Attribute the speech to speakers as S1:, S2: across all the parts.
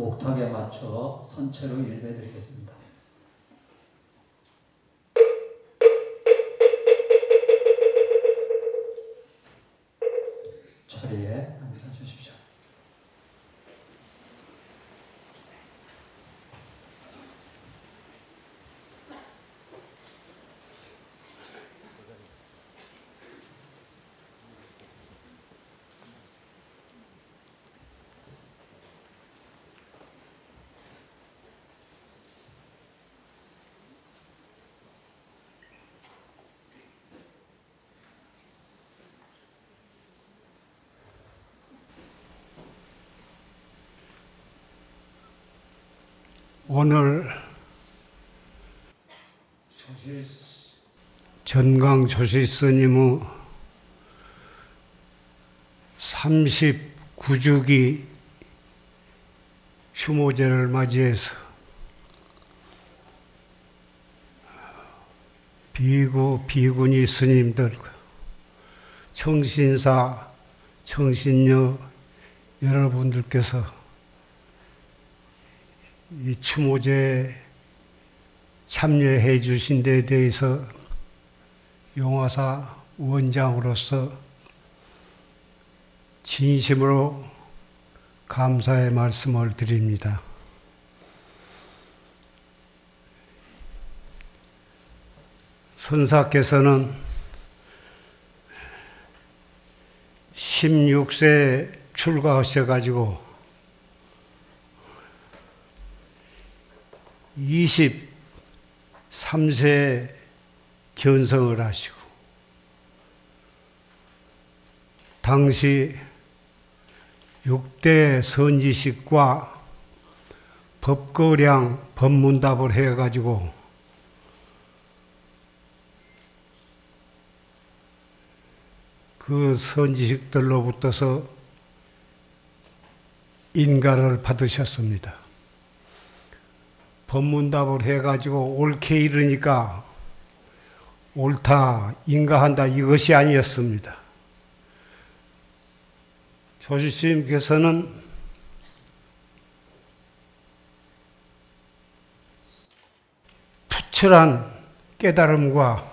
S1: 목탁에 맞춰 선체로 일배 드리겠습니다. 자리에 앉아 주십시오.
S2: 오늘 전강 조실 스님의 39주기 추모제를 맞이해서 비구 비구니 스님들과 청신사 청신녀 여러분들께서 이 추모제에 참여해 주신 데 대해서 용화사 원장으로서 진심으로 감사의 말씀을 드립니다. 선사께서는 16세 출가하셔가지고 23세 견성을 하시고 당시 6대 선지식과 법거량 법문답을 해가지고 그 선지식들로부터서 인가를 받으셨습니다. 법문답을 해가지고 옳게 이르니까 옳다, 인가한다 이것이 아니었습니다. 조지스님께서는 부철한 깨달음과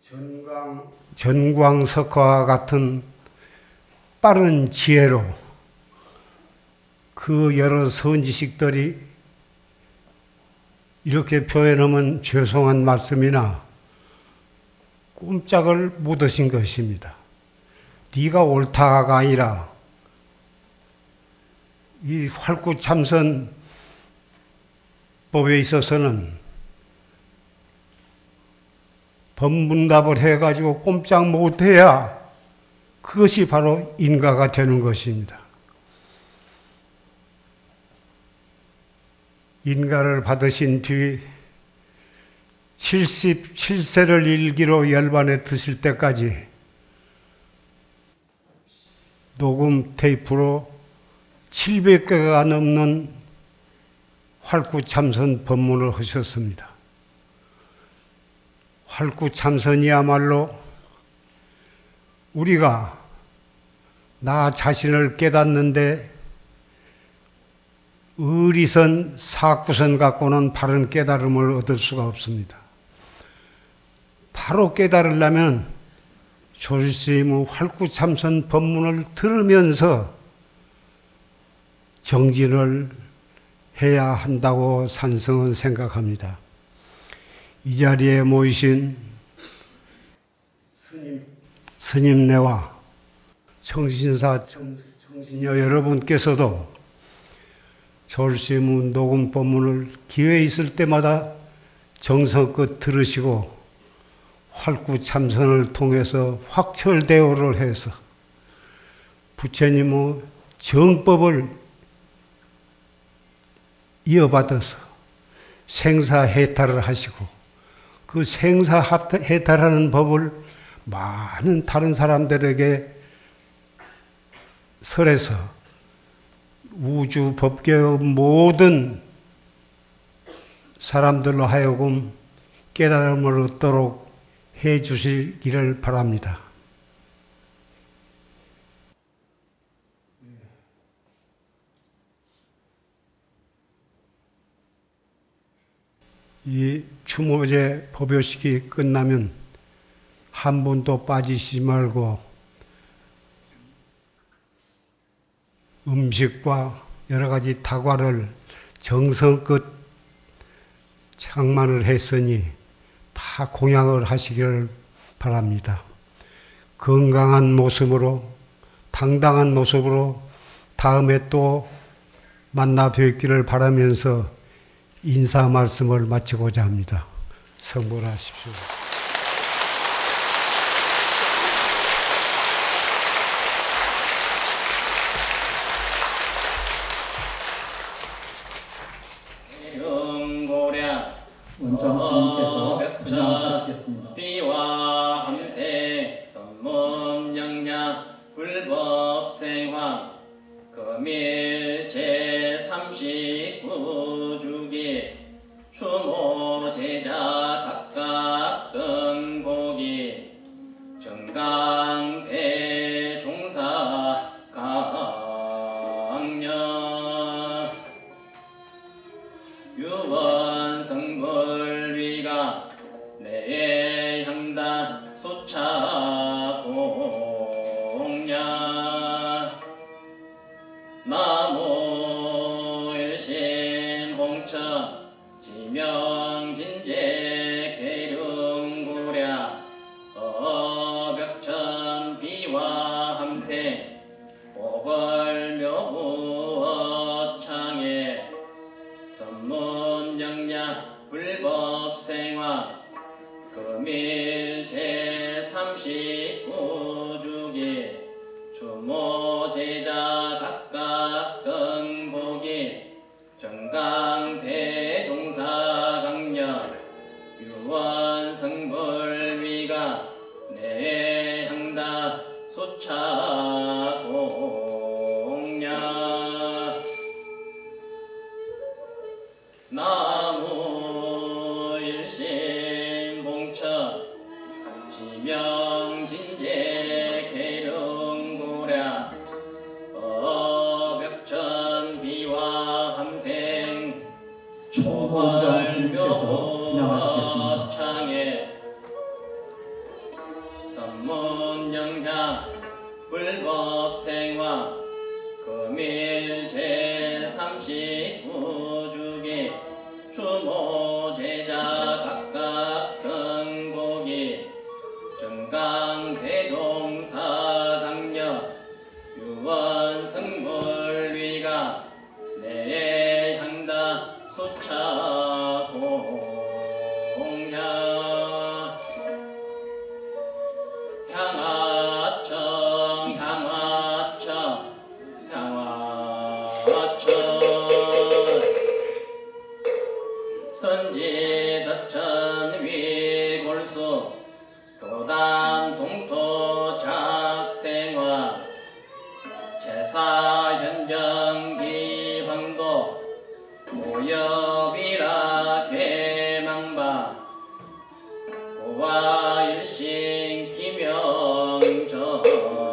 S2: 전광, 전광석화와 같은 빠른 지혜로 그 여러 선지식들이 이렇게 표현하면 죄송한 말씀이나 꼼짝을 못 하신 것입니다. 네가 옳다가 아니라 이 활구참선 법에 있어서는 법문답을 해가지고 꼼짝 못해야 그것이 바로 인가가 되는 것입니다. 인가를 받으신 뒤 77세를 일기로 열반에 드실 때까지 녹음 테이프로 700개가 넘는 활구 참선 법문을 하셨습니다. 활구 참선이야말로 우리가 나 자신을 깨닫는데 의리선 사구선 갖고는 바른 깨달음을 얻을 수가 없습니다. 바로 깨달으려면 조실스님의 활구참선 법문을 들으면서 정진을 해야 한다고 산성은 생각합니다. 이 자리에 모이신 스님, 스님네와 청신사, 청신녀 여러분께서도 졸시문 녹음 법문을 기회 있을 때마다 정성껏 들으시고 활구 참선을 통해서 확철대오를 해서 부처님의 정법을 이어받아서 생사해탈을 하시고 그 생사해탈하는 법을 많은 다른 사람들에게 설해서 우주 법계의 모든 사람들로 하여금 깨달음을 얻도록 해 주시기를 바랍니다. 이 추모제 법요식이 끝나면 한 분도 빠지지 말고 음식과 여러 가지 다과를 정성껏 창만을 했으니 다 공양을 하시기를 바랍니다. 건강한 모습으로 당당한 모습으로 다음에 또 만나 뵙기를 바라면서 인사 말씀을 마치고자 합니다. 성불하십시오.
S1: 원장 스님께서 분양하시겠습니다.
S3: 어, 비와 함세 선문영야 불법생화 금일 제39주기 추모 제자 각각 등보기 정강대 종사 강령 유월 불법생활 금일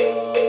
S3: Thank you.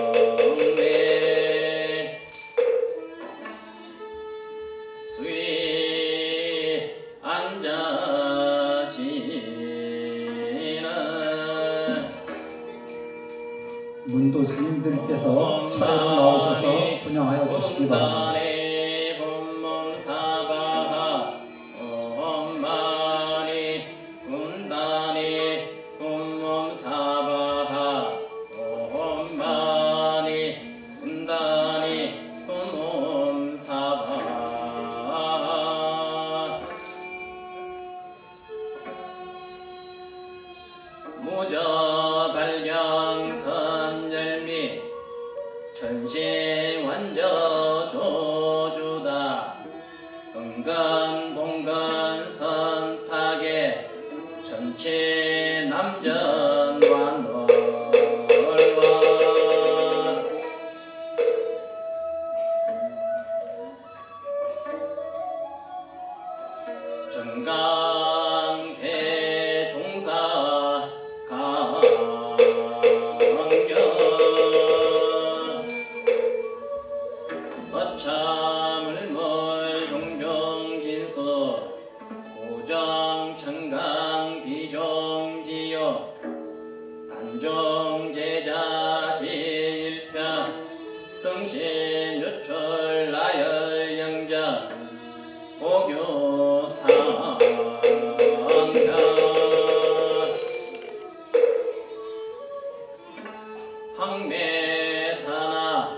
S3: 황매사나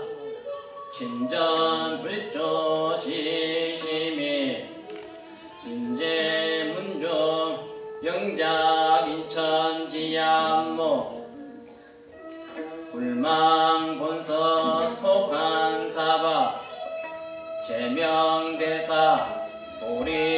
S3: 진전 불조 지심이 인재 문종 영작 인천 지양모 불망 본서 소관 사바 제명대사 우리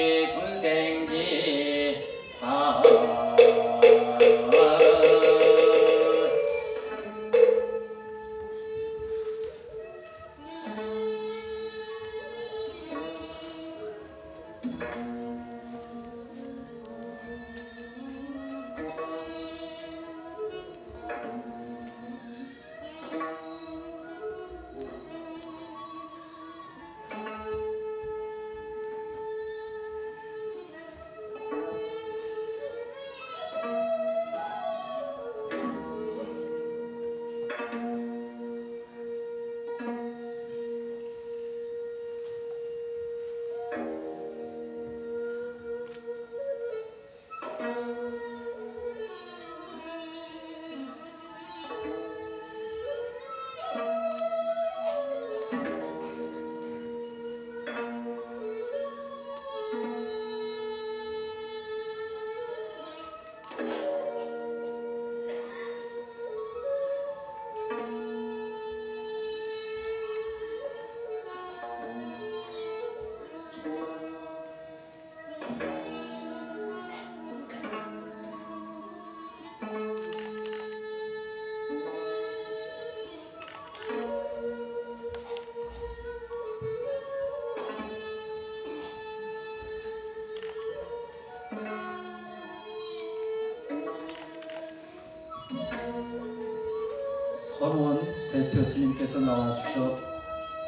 S1: 대표 스님께서 나와주셔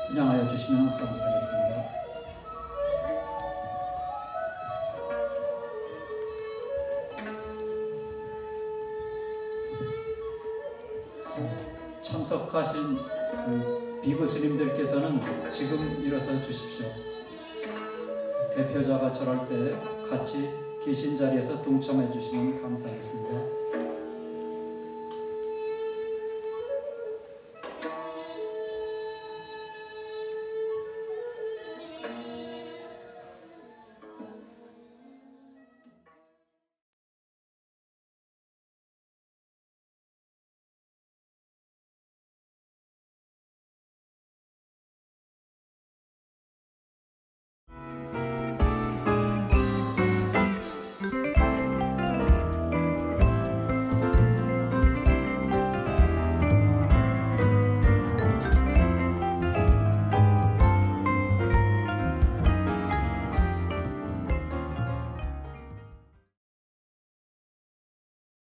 S1: 분양하여 주시면 감사하겠습니다. 참석하신 그 비구 스님들께서는 지금 일어서 주십시오. 대표자가 절할 때 같이 계신 자리에서 동참해 주시면 감사하겠습니다.